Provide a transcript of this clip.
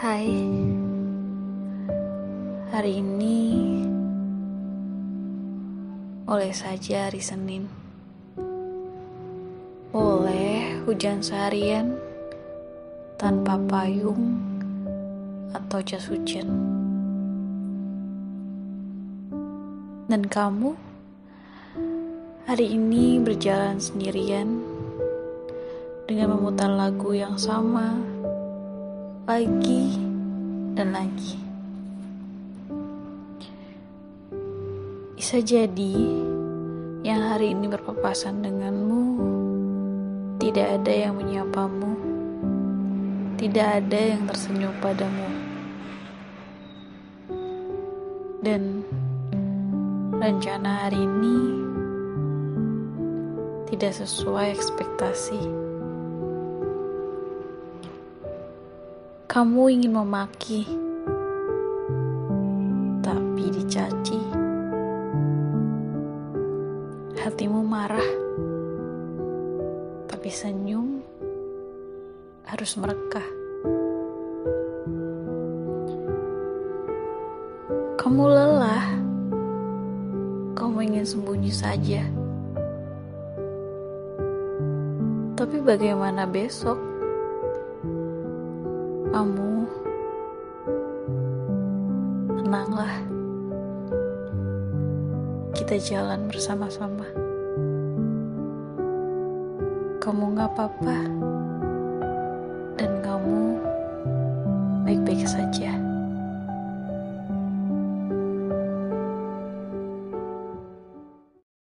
Hai, hari ini boleh saja hari Senin. Boleh hujan seharian tanpa payung atau jas hujan. Dan kamu hari ini berjalan sendirian dengan memutar lagu yang sama lagi dan lagi. Bisa jadi yang hari ini berpapasan denganmu tidak ada yang menyapamu, tidak ada yang tersenyum padamu, dan rencana hari ini tidak sesuai ekspektasi. Kamu ingin memaki, tapi dicaci. Hatimu marah, tapi senyum harus merekah. Kamu lelah, kamu ingin sembunyi saja. Tapi bagaimana besok? Kamu tenanglah. Kita jalan bersama-sama. Kamu gak apa-apa. Dan kamu baik-baik saja